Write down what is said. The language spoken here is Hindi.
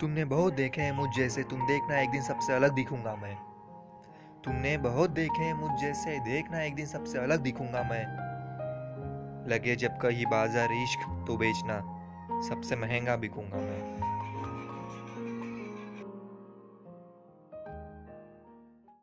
तुमने बहुत देखे हैं मुझ जैसे। तुम देखना एक दिन सबसे अलग दिखूँगा मैं। तुमने बहुत देखे हैं मुझ जैसे। देखना एक दिन सबसे अलग दिखूँगा मैं। लगे जब कहीं बाज़ार इश्क तो बेचना। सबसे महँगा बिकूँगा मैं।